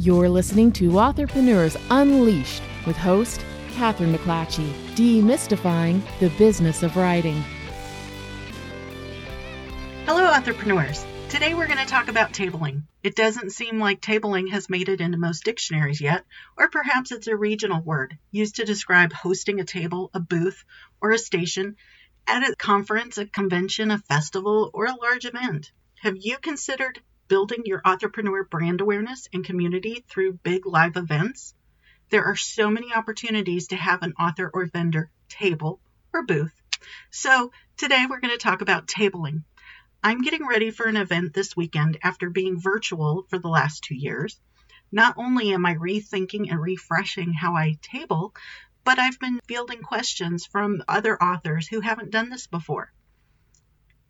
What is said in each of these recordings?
You're listening to Authorpreneurs Unleashed with host Kathryn McClatchy, demystifying the business of writing. Hello, entrepreneurs. Today we're going to talk about tabling. It doesn't seem like tabling has made it into most dictionaries yet, or perhaps it's a regional word used to describe hosting a table, a booth, or a station at a conference, a convention, a festival, or a large event. Have you considered building your entrepreneur brand awareness and community through big live events? There are so many opportunities to have an author or vendor table or booth. So, today we're going to talk about tabling. I'm getting ready for an event this weekend after being virtual for the last two years. Not only am I rethinking and refreshing how I table, but I've been fielding questions from other authors who haven't done this before.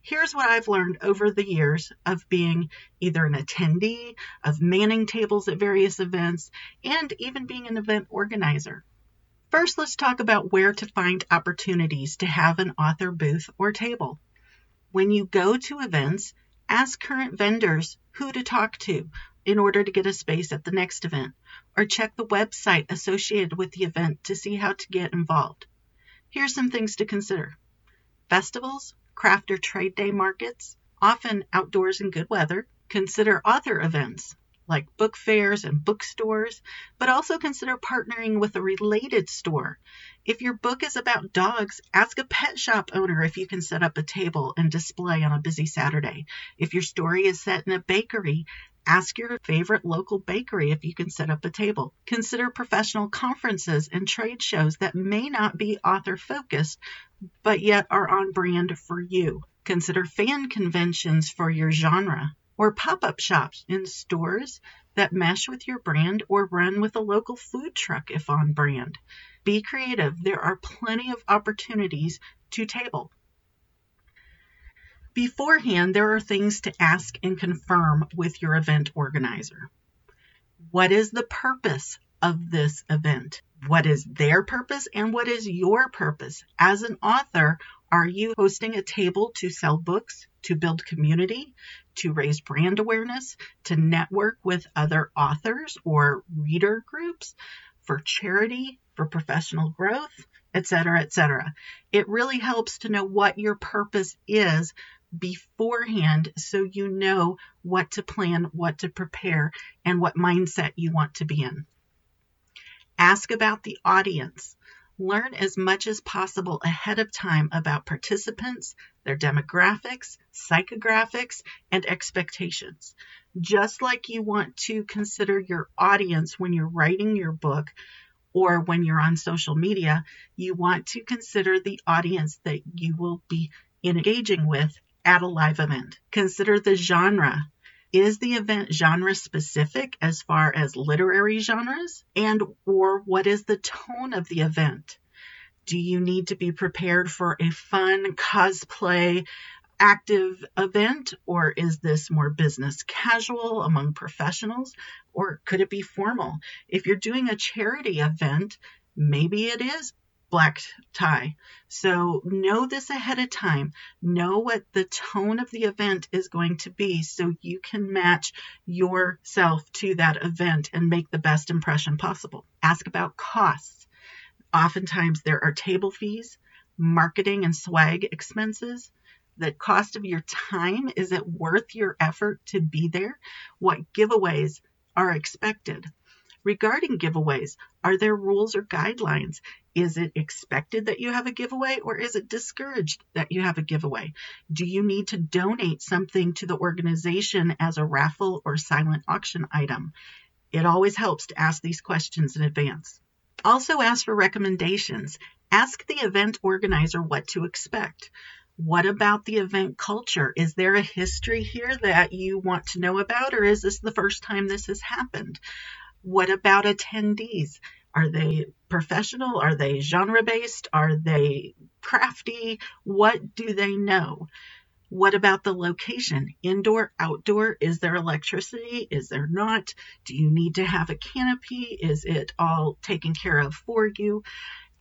Here's what I've learned over the years of being either an attendee, of manning tables at various events, and even being an event organizer. First, let's talk about where to find opportunities to have an author booth or table. When you go to events, ask current vendors who to talk to in order to get a space at the next event, or check the website associated with the event to see how to get involved. Here's some things to consider festivals, craft or trade day markets, often outdoors in good weather. Consider author events like book fairs and bookstores, but also consider partnering with a related store. If your book is about dogs, ask a pet shop owner if you can set up a table and display on a busy Saturday. If your story is set in a bakery, ask your favorite local bakery if you can set up a table. Consider professional conferences and trade shows that may not be author focused, but yet are on brand for you. Consider fan conventions for your genre or pop up shops in stores that mesh with your brand or run with a local food truck if on brand. Be creative. There are plenty of opportunities to table. Beforehand, there are things to ask and confirm with your event organizer. What is the purpose of this event? What is their purpose and what is your purpose? As an author, are you hosting a table to sell books, to build community, to raise brand awareness, to network with other authors or reader groups, for charity, for professional growth, etc., etc. It really helps to know what your purpose is beforehand so you know what to plan, what to prepare, and what mindset you want to be in. Ask about the audience. Learn as much as possible ahead of time about participants, their demographics, psychographics, and expectations. Just like you want to consider your audience when you're writing your book or when you're on social media, you want to consider the audience that you will be engaging with at a live event. Consider the genre is the event genre specific as far as literary genres and or what is the tone of the event? Do you need to be prepared for a fun cosplay active event or is this more business casual among professionals or could it be formal? If you're doing a charity event, maybe it is black tie. So know this ahead of time. Know what the tone of the event is going to be so you can match yourself to that event and make the best impression possible. Ask about costs. Oftentimes there are table fees, marketing and swag expenses. The cost of your time, is it worth your effort to be there? What giveaways are expected? Regarding giveaways, are there rules or guidelines? Is it expected that you have a giveaway or is it discouraged that you have a giveaway? Do you need to donate something to the organization as a raffle or silent auction item? It always helps to ask these questions in advance. Also, ask for recommendations. Ask the event organizer what to expect. What about the event culture? Is there a history here that you want to know about, or is this the first time this has happened? What about attendees? Are they professional? Are they genre based? Are they crafty? What do they know? What about the location? Indoor, outdoor? Is there electricity? Is there not? Do you need to have a canopy? Is it all taken care of for you?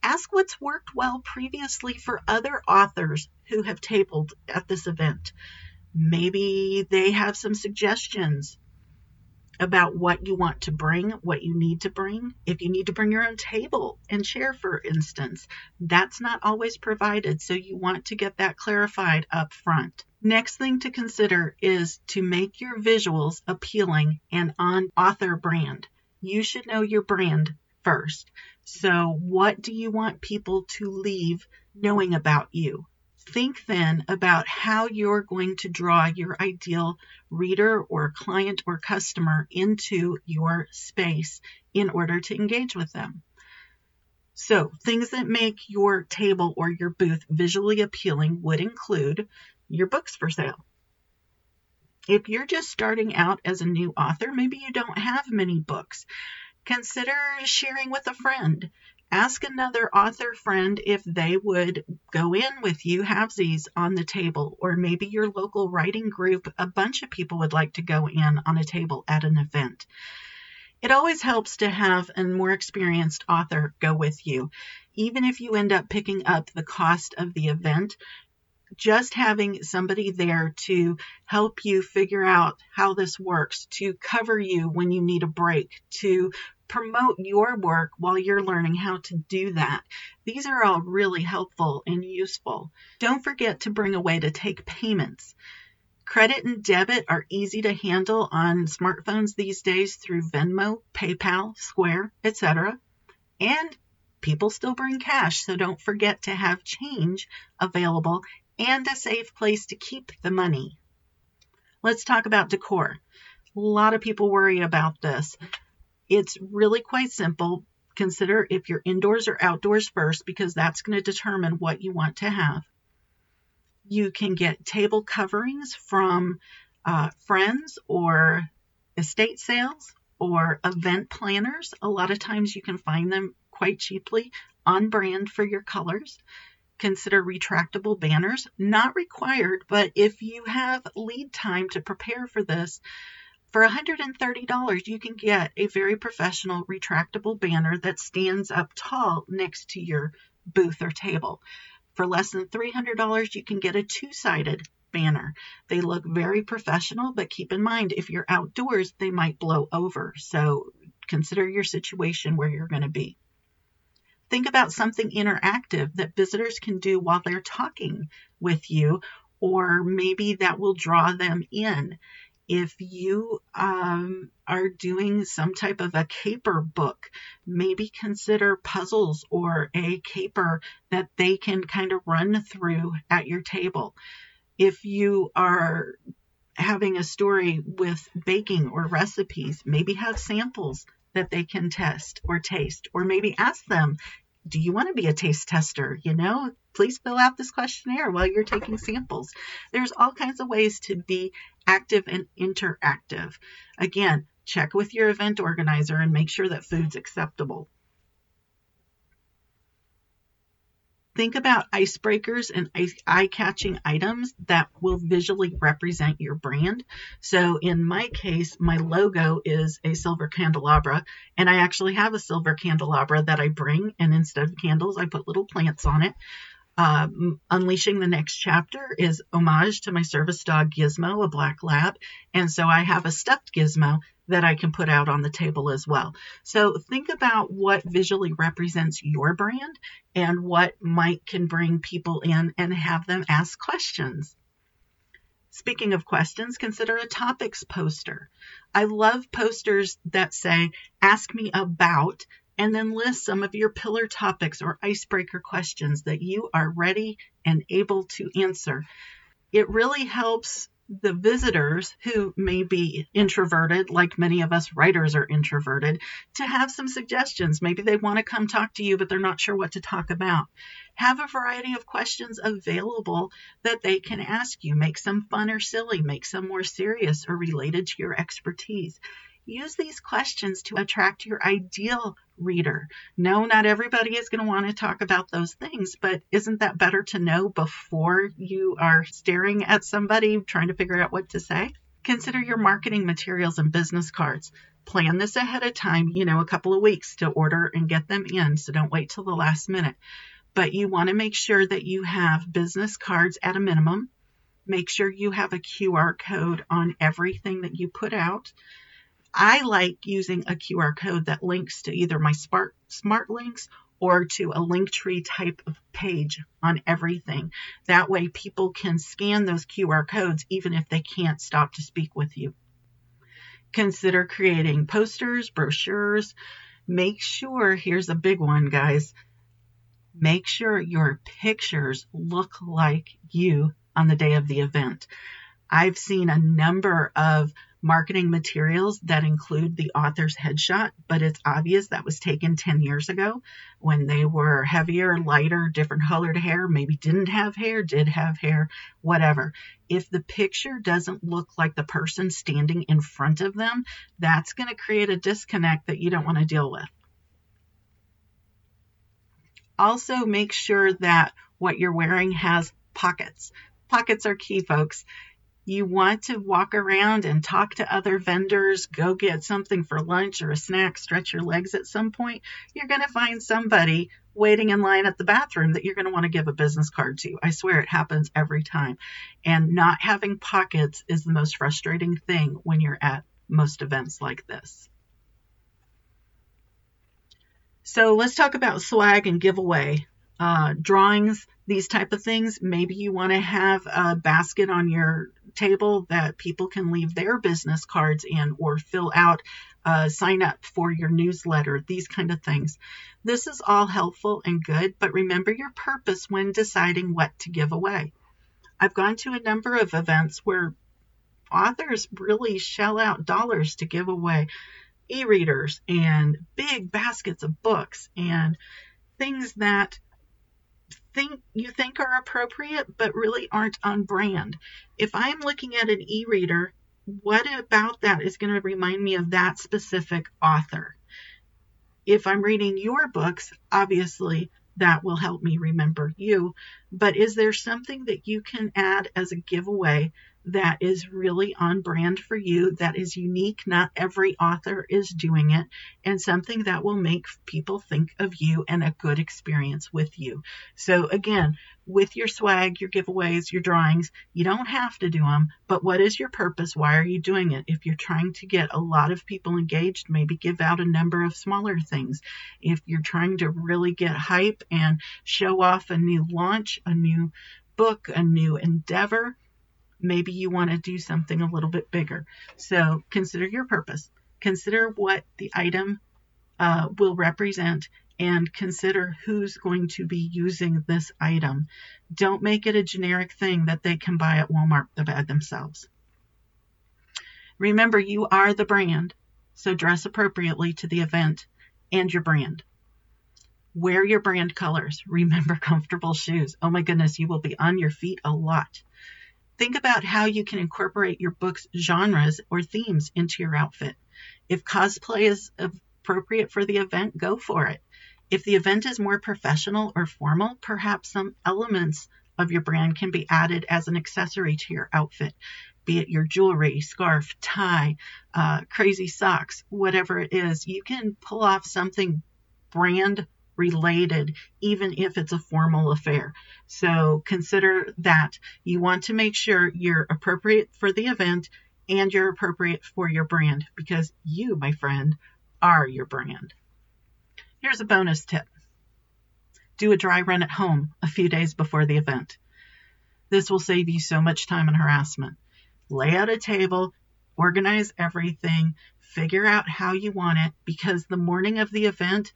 Ask what's worked well previously for other authors who have tabled at this event. Maybe they have some suggestions about what you want to bring, what you need to bring. If you need to bring your own table and chair, for instance, that's not always provided. So you want to get that clarified up front. Next thing to consider is to make your visuals appealing and on author brand. You should know your brand first. So, what do you want people to leave knowing about you? Think then about how you're going to draw your ideal reader or client or customer into your space in order to engage with them. So, things that make your table or your booth visually appealing would include your books for sale. If you're just starting out as a new author, maybe you don't have many books. Consider sharing with a friend ask another author friend if they would go in with you halvesies on the table or maybe your local writing group. A bunch of people would like to go in on a table at an event. It always helps to have a more experienced author go with you. Even if you end up picking up the cost of the event just having somebody there to help you figure out how this works, to cover you when you need a break, to promote your work while you're learning how to do that. These are all really helpful and useful. Don't forget to bring a way to take payments. Credit and debit are easy to handle on smartphones these days through Venmo, PayPal, Square, etc. And people still bring cash, so don't forget to have change available and a safe place to keep the money. Let's talk about decor. A lot of people worry about this. It's really quite simple. Consider if you're indoors or outdoors first because that's going to determine what you want to have. You can get table coverings from uh, friends or estate sales or event planners. A lot of times you can find them quite cheaply on brand for your colors. Consider retractable banners, not required, but if you have lead time to prepare for this, for $130, you can get a very professional retractable banner that stands up tall next to your booth or table. For less than $300, you can get a two sided banner. They look very professional, but keep in mind if you're outdoors, they might blow over. So consider your situation where you're going to be. Think about something interactive that visitors can do while they're talking with you, or maybe that will draw them in if you um, are doing some type of a caper book, maybe consider puzzles or a caper that they can kind of run through at your table. If you are having a story with baking or recipes, maybe have samples that they can test or taste, or maybe ask them, Do you want to be a taste tester? You know, please fill out this questionnaire while you're taking samples. There's all kinds of ways to be active and interactive. Again, check with your event organizer and make sure that food's acceptable. Think about icebreakers and eye catching items that will visually represent your brand. So, in my case, my logo is a silver candelabra, and I actually have a silver candelabra that I bring, and instead of candles, I put little plants on it. Um, Unleashing the Next Chapter is homage to my service dog Gizmo, a black lab. And so I have a stuffed Gizmo that I can put out on the table as well. So think about what visually represents your brand and what might can bring people in and have them ask questions. Speaking of questions, consider a topics poster. I love posters that say, Ask me about and then list some of your pillar topics or icebreaker questions that you are ready and able to answer. It really helps the visitors who may be introverted, like many of us writers are introverted, to have some suggestions. Maybe they want to come talk to you, but they're not sure what to talk about. Have a variety of questions available that they can ask you. Make some fun or silly, make some more serious or related to your expertise. Use these questions to attract your ideal reader. No, not everybody is going to want to talk about those things, but isn't that better to know before you are staring at somebody trying to figure out what to say? Consider your marketing materials and business cards. Plan this ahead of time, you know, a couple of weeks to order and get them in, so don't wait till the last minute. But you want to make sure that you have business cards at a minimum. Make sure you have a QR code on everything that you put out I like using a QR code that links to either my smart, smart links or to a Linktree type of page on everything. That way, people can scan those QR codes even if they can't stop to speak with you. Consider creating posters, brochures. Make sure, here's a big one, guys. Make sure your pictures look like you on the day of the event. I've seen a number of marketing materials that include the author's headshot, but it's obvious that was taken 10 years ago when they were heavier, lighter, different colored hair, maybe didn't have hair, did have hair, whatever. If the picture doesn't look like the person standing in front of them, that's going to create a disconnect that you don't want to deal with. Also, make sure that what you're wearing has pockets. Pockets are key, folks you want to walk around and talk to other vendors, go get something for lunch or a snack, stretch your legs at some point, you're going to find somebody waiting in line at the bathroom that you're going to want to give a business card to. I swear it happens every time. And not having pockets is the most frustrating thing when you're at most events like this. So let's talk about swag and giveaway. Uh, drawings, these type of things. Maybe you want to have a basket on your table that people can leave their business cards in or fill out, uh, sign up for your newsletter, these kind of things. This is all helpful and good, but remember your purpose when deciding what to give away. I've gone to a number of events where authors really shell out dollars to give away e readers and big baskets of books and things that think you think are appropriate but really aren't on brand. If I'm looking at an e-reader, what about that is going to remind me of that specific author? If I'm reading your books, obviously that will help me remember you. But is there something that you can add as a giveaway that is really on brand for you, that is unique. Not every author is doing it, and something that will make people think of you and a good experience with you. So, again, with your swag, your giveaways, your drawings, you don't have to do them, but what is your purpose? Why are you doing it? If you're trying to get a lot of people engaged, maybe give out a number of smaller things. If you're trying to really get hype and show off a new launch, a new book, a new endeavor, maybe you want to do something a little bit bigger. So consider your purpose, consider what the item uh, will represent, and consider who's going to be using this item. Don't make it a generic thing that they can buy at Walmart by themselves. Remember, you are the brand, so dress appropriately to the event and your brand. Wear your brand colors. Remember comfortable shoes. Oh my goodness, you will be on your feet a lot. Think about how you can incorporate your book's genres or themes into your outfit. If cosplay is appropriate for the event, go for it. If the event is more professional or formal, perhaps some elements of your brand can be added as an accessory to your outfit, be it your jewelry, scarf, tie, uh, crazy socks, whatever it is. You can pull off something brand related, even if it's a formal affair. So consider that. You want to make sure you're appropriate for the event and you're appropriate for your brand because you, my friend, are your brand. Here's a bonus tip do a dry run at home a few days before the event. This will save you so much time and harassment. Lay out a table, organize everything, figure out how you want it because the morning of the event,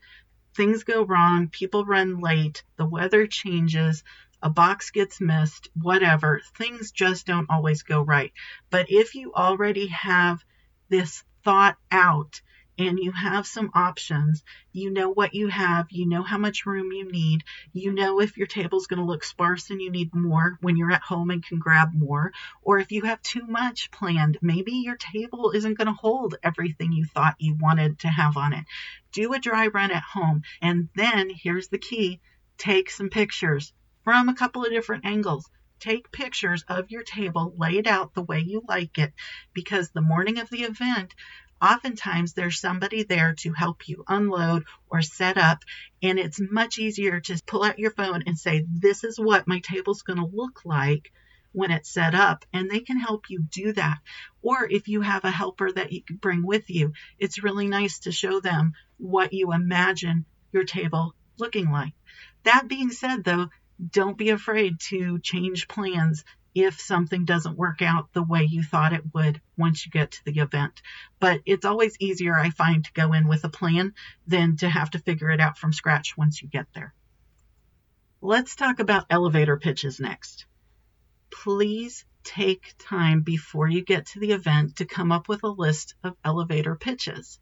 things go wrong, people run late, the weather changes, a box gets missed, whatever. Things just don't always go right. But if you already have this thought out and you have some options. You know what you have, you know how much room you need, you know if your table's going to look sparse and you need more when you're at home and can grab more, or if you have too much planned, maybe your table isn't going to hold everything you thought you wanted to have on it. Do a dry run at home, and then here's the key take some pictures from a couple of different angles. Take pictures of your table, lay it out the way you like it, because the morning of the event, oftentimes there's somebody there to help you unload or set up. And it's much easier to pull out your phone and say, This is what my table's going to look like when it's set up, and they can help you do that. Or if you have a helper that you can bring with you, it's really nice to show them what you imagine your table looking like. That being said, though, don't be afraid to change plans if something doesn't work out the way you thought it would once you get to the event. But it's always easier, I find, to go in with a plan than to have to figure it out from scratch once you get there. Let's talk about elevator pitches next. Please take time before you get to the event to come up with a list of elevator pitches.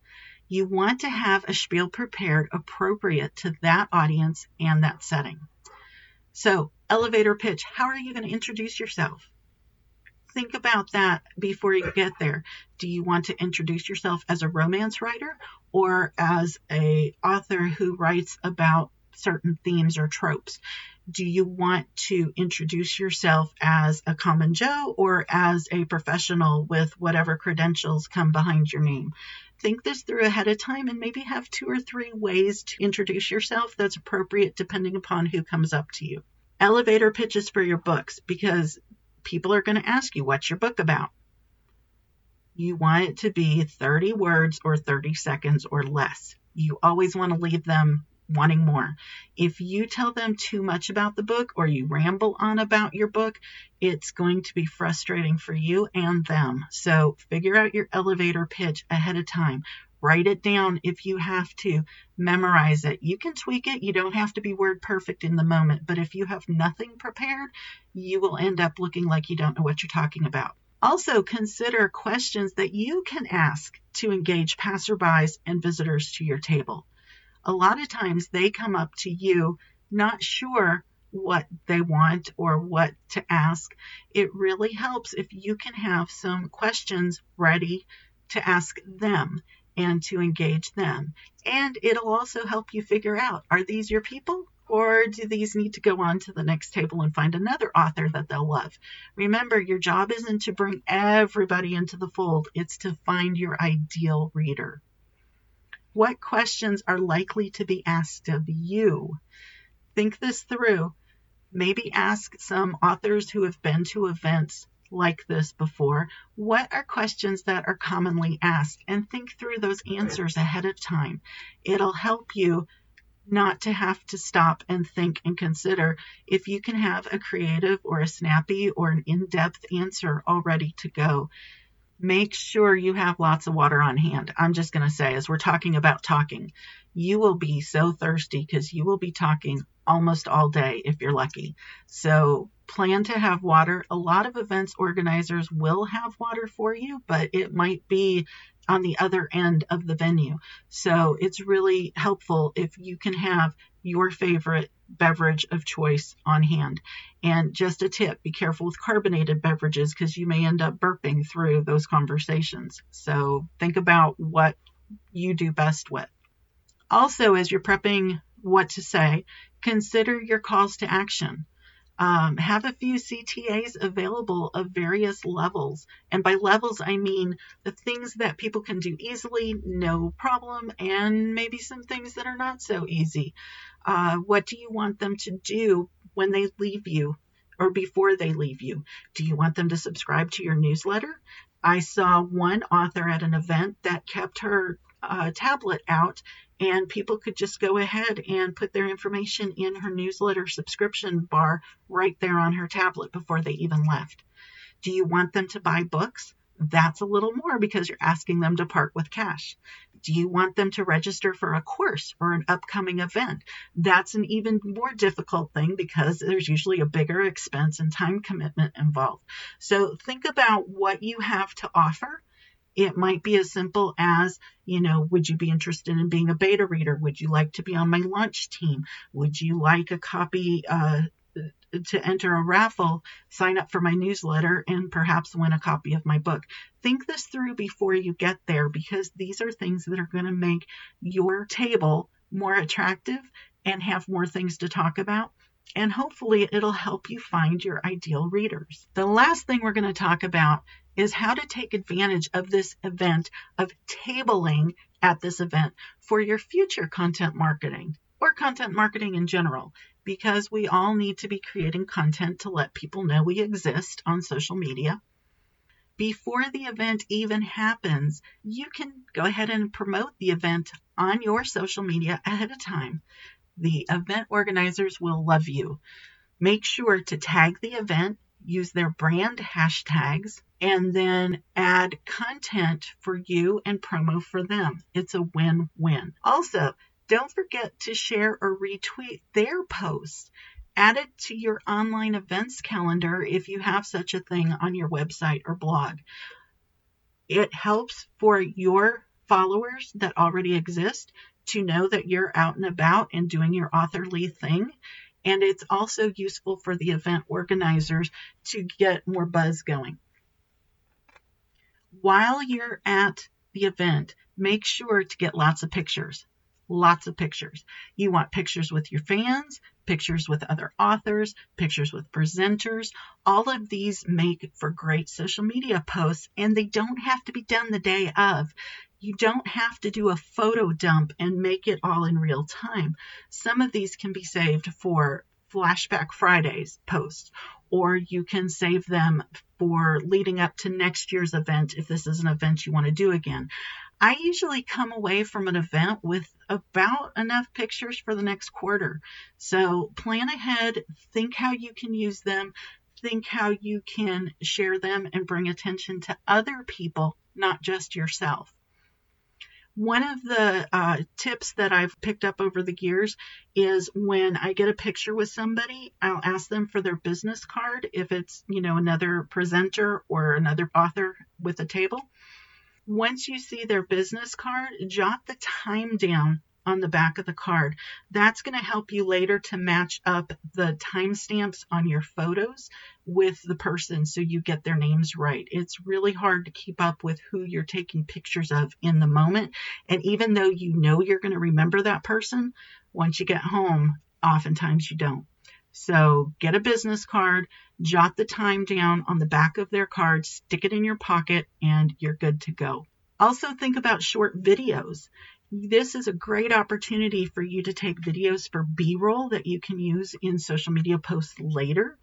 You want to have a spiel prepared appropriate to that audience and that setting. So, elevator pitch how are you going to introduce yourself? Think about that before you get there. Do you want to introduce yourself as a romance writer or as a author who writes about certain themes or tropes? Do you want to introduce yourself as a common Joe or as a professional with whatever credentials come behind your name? Think this through ahead of time and maybe have two or three ways to introduce yourself that's appropriate depending upon who comes up to you. Elevator pitches for your books because people are going to ask you, what's your book about? You want it to be 30 words or 30 seconds or less. You always want to leave them wanting more. If you tell them too much about the book or you ramble on about your book, it's going to be frustrating for you and them. So figure out your elevator pitch ahead of time. Write it down if you have to. Memorize it. You can tweak it. You don't have to be word perfect in the moment. But if you have nothing prepared, you will end up looking like you don't know what you're talking about. Also, consider questions that you can ask to engage passerbys and visitors to your table a lot of times they come up to you not sure what they want or what to ask. It really helps if you can have some questions ready to ask them and to engage them. And it'll also help you figure out are these your people? Or do these need to go on to the next table and find another author that they'll love? Remember, your job isn't to bring everybody into the fold, it's to find your ideal reader. What questions are likely to be asked of you? Think this through. Maybe ask some authors who have been to events like this before. What are questions that are commonly asked? And think through those answers ahead of time. It'll help you not to have to stop and think and consider if you can have a creative or a snappy or an in depth answer all ready to go make sure you have lots of water on hand. I'm just going to say, as we're talking about talking, you will be so thirsty because you will be talking almost all day if you're lucky. So plan to have water. A lot of events organizers will have water for you, but it might be on the other end of the venue. So it's really helpful if you can have your favorite beverage of choice on hand. And just a tip be careful with carbonated beverages because you may end up burping through those conversations. So think about what you do best with. Also, as you're prepping what to say, consider your calls to action. Um, have a few CTAs available of various levels. And by levels, I mean the things that people can do easily, no problem, and maybe some things that are not so easy. Uh, what do you want them to do when they leave you or before they leave you? Do you want them to subscribe to your newsletter? I saw one author at an event that kept her uh, tablet out and people could just go ahead and put their information in her newsletter subscription bar right there on her tablet before they even left. Do you want them to buy books? That's a little more because you're asking them to part with cash. Do you want them to register for a course or an upcoming event? That's an even more difficult thing because there's usually a bigger expense and time commitment involved. So think about what you have to offer it might be as simple as, you know, would you be interested in being a beta reader? Would you like to be on my launch team? Would you like a copy uh, to enter a raffle, sign up for my newsletter, and perhaps win a copy of my book. Think this through before you get there because these are things that are going to make your table more attractive and have more things to talk about. And hopefully, it'll help you find your ideal readers. The last thing we're going to talk about is how to take advantage of this event, of tabling at this event for your future content marketing. or content marketing in general because we all need to be creating content to let people know we exist on social media. Before the event even happens, you can go ahead and promote the event on your social media ahead of time. The event organizers will love you. Make sure to tag the event, use their brand hashtags, and then add content for you and promo for them. It's a win win. Also, don't forget to share or retweet their posts. Add it to your online events calendar if you have such a thing on your website or blog. It helps for your followers that already exist to know that you're out and about and doing your authorly thing. And it's also useful for the event organizers to get more buzz going. While you're at the event, make sure to get lots of pictures lots of pictures. You want pictures with your fans, pictures with other authors, pictures with presenters. All of these make for great social media posts, and they don't have to be done the day of. You don't have to do a photo dump and make it all in real time. Some of these can be saved for Flashback Fridays posts, or you can save them for leading up to next year's event if this is an event you want to do again. I usually come away from an event with about enough pictures for the next quarter. So plan ahead, think how you can use them, think how you can share them and bring attention to other people, not just yourself. One of the uh, tips that I've picked up over the years is when I get a picture with somebody, I'll ask them for their business card if it's, you know, another presenter or another author with a table. Once you see their business card, jot the time down on the back of the card. That's going to help you later to match up the timestamps on your photos with the person so you get their names right. It's really hard to keep up with who you're taking pictures of in the moment. And even though you know you're going to remember that person, once you get home, oftentimes you don't. So get a business card, jot the time down on the back of their card, stick it in your pocket, and you're good to go. Also, think about short videos. This is a great opportunity for you to take videos for B roll that you can use in social media posts later.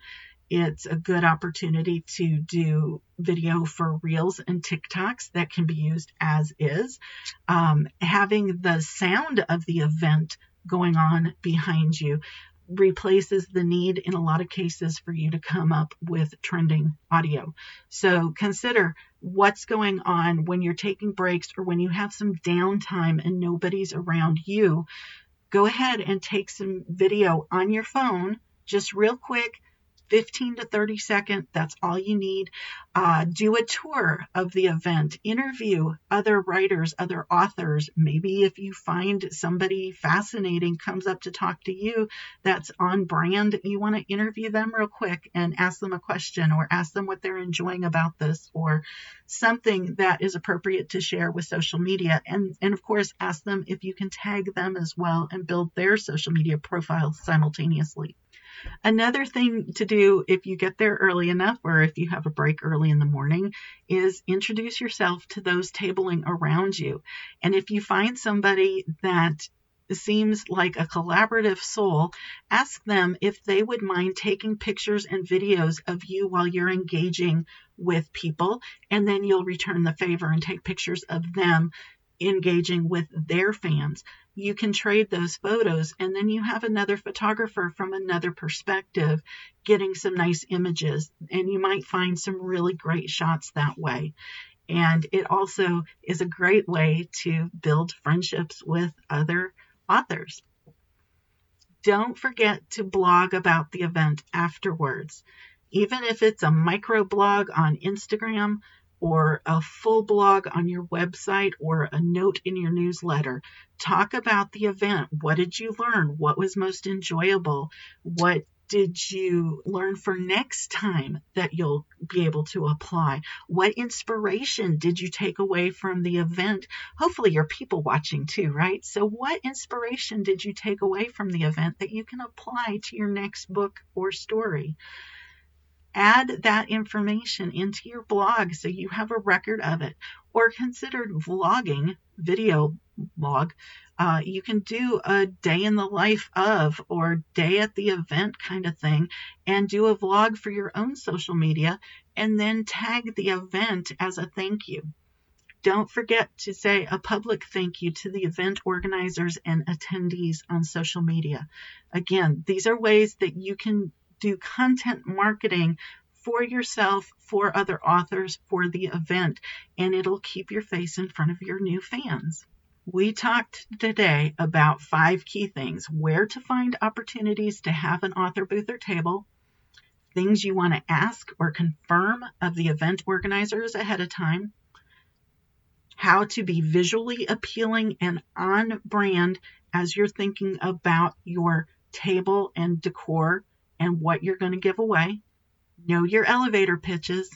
It's a good opportunity to do video for Reels and TikToks that can be used as is. Um, having the sound of the event going on behind you replaces the need in a lot of cases for you to come up with trending audio. So consider what's going on when you're taking breaks or when you have some downtime and nobody's around you. Go ahead and take some video on your phone, just real quick, 15 to 30 second. That's all you need. Uh, do a tour of the event. Interview other writers, other authors. Maybe if you find somebody fascinating comes up to talk to you that's on brand, you want to interview them real quick and ask them a question or ask them what they're enjoying about this or something that is appropriate to share with social media. And, and of course, ask them if you can tag them as well and build their social media profile simultaneously. Another thing to do if you get there early enough or if you have a break early in the morning is introduce yourself to those tabling around you. And if you find somebody that seems like a collaborative soul, ask them if they would mind taking pictures and videos of you while you're engaging with people, and then you'll return the favor and take pictures of them engaging with their fans you can trade those photos and then you have another photographer from another perspective getting some nice images and you might find some really great shots that way. And it also is a great way to build friendships with other authors. Don't forget to blog about the event afterwards. Even if it's a micro blog on Instagram or a full blog on your website or a note in your newsletter. Talk about the event. What did you learn? What was most enjoyable? What did you learn for next time that you'll be able to apply? What inspiration did you take away from the event? Hopefully, you're people watching too, right? So, what inspiration did you take away from the event that you can apply to your next book or story? Add that information into your blog so you have a record of it or consider vlogging video blog. Uh, you can do a day in the life of or day at the event kind of thing and do a vlog for your own social media and then tag the event as a thank you. Don't forget to say a public thank you to the event organizers and attendees on social media. Again, these are ways that you can do content marketing for yourself, for other authors, for the event, and it'll keep your face in front of your new fans. We talked today about five key things where to find opportunities to have an author booth or table, things you want to ask or confirm of the event organizers ahead of time, how to be visually appealing and on brand as you're thinking about your table and decor and what you're going to give away, know your elevator pitches,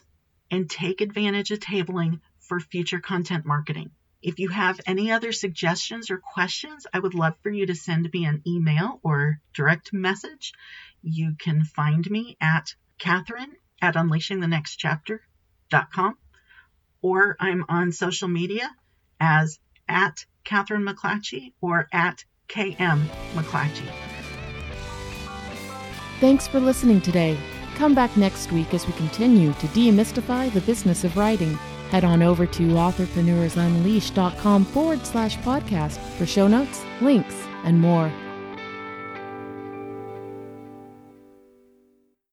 and take advantage of tabling for future content marketing. If you have any other suggestions or questions, I would love for you to send me an email or direct message. You can find me at Kathryn at unleashingthenextchapter.com or I'm on social media as at Kathryn McClatchy or at KM McClatchy. Thanks for listening today. Come back next week as we continue to demystify the business of writing. Head on over to authorpreneursunleashed.com forward slash podcast for show notes, links, and more.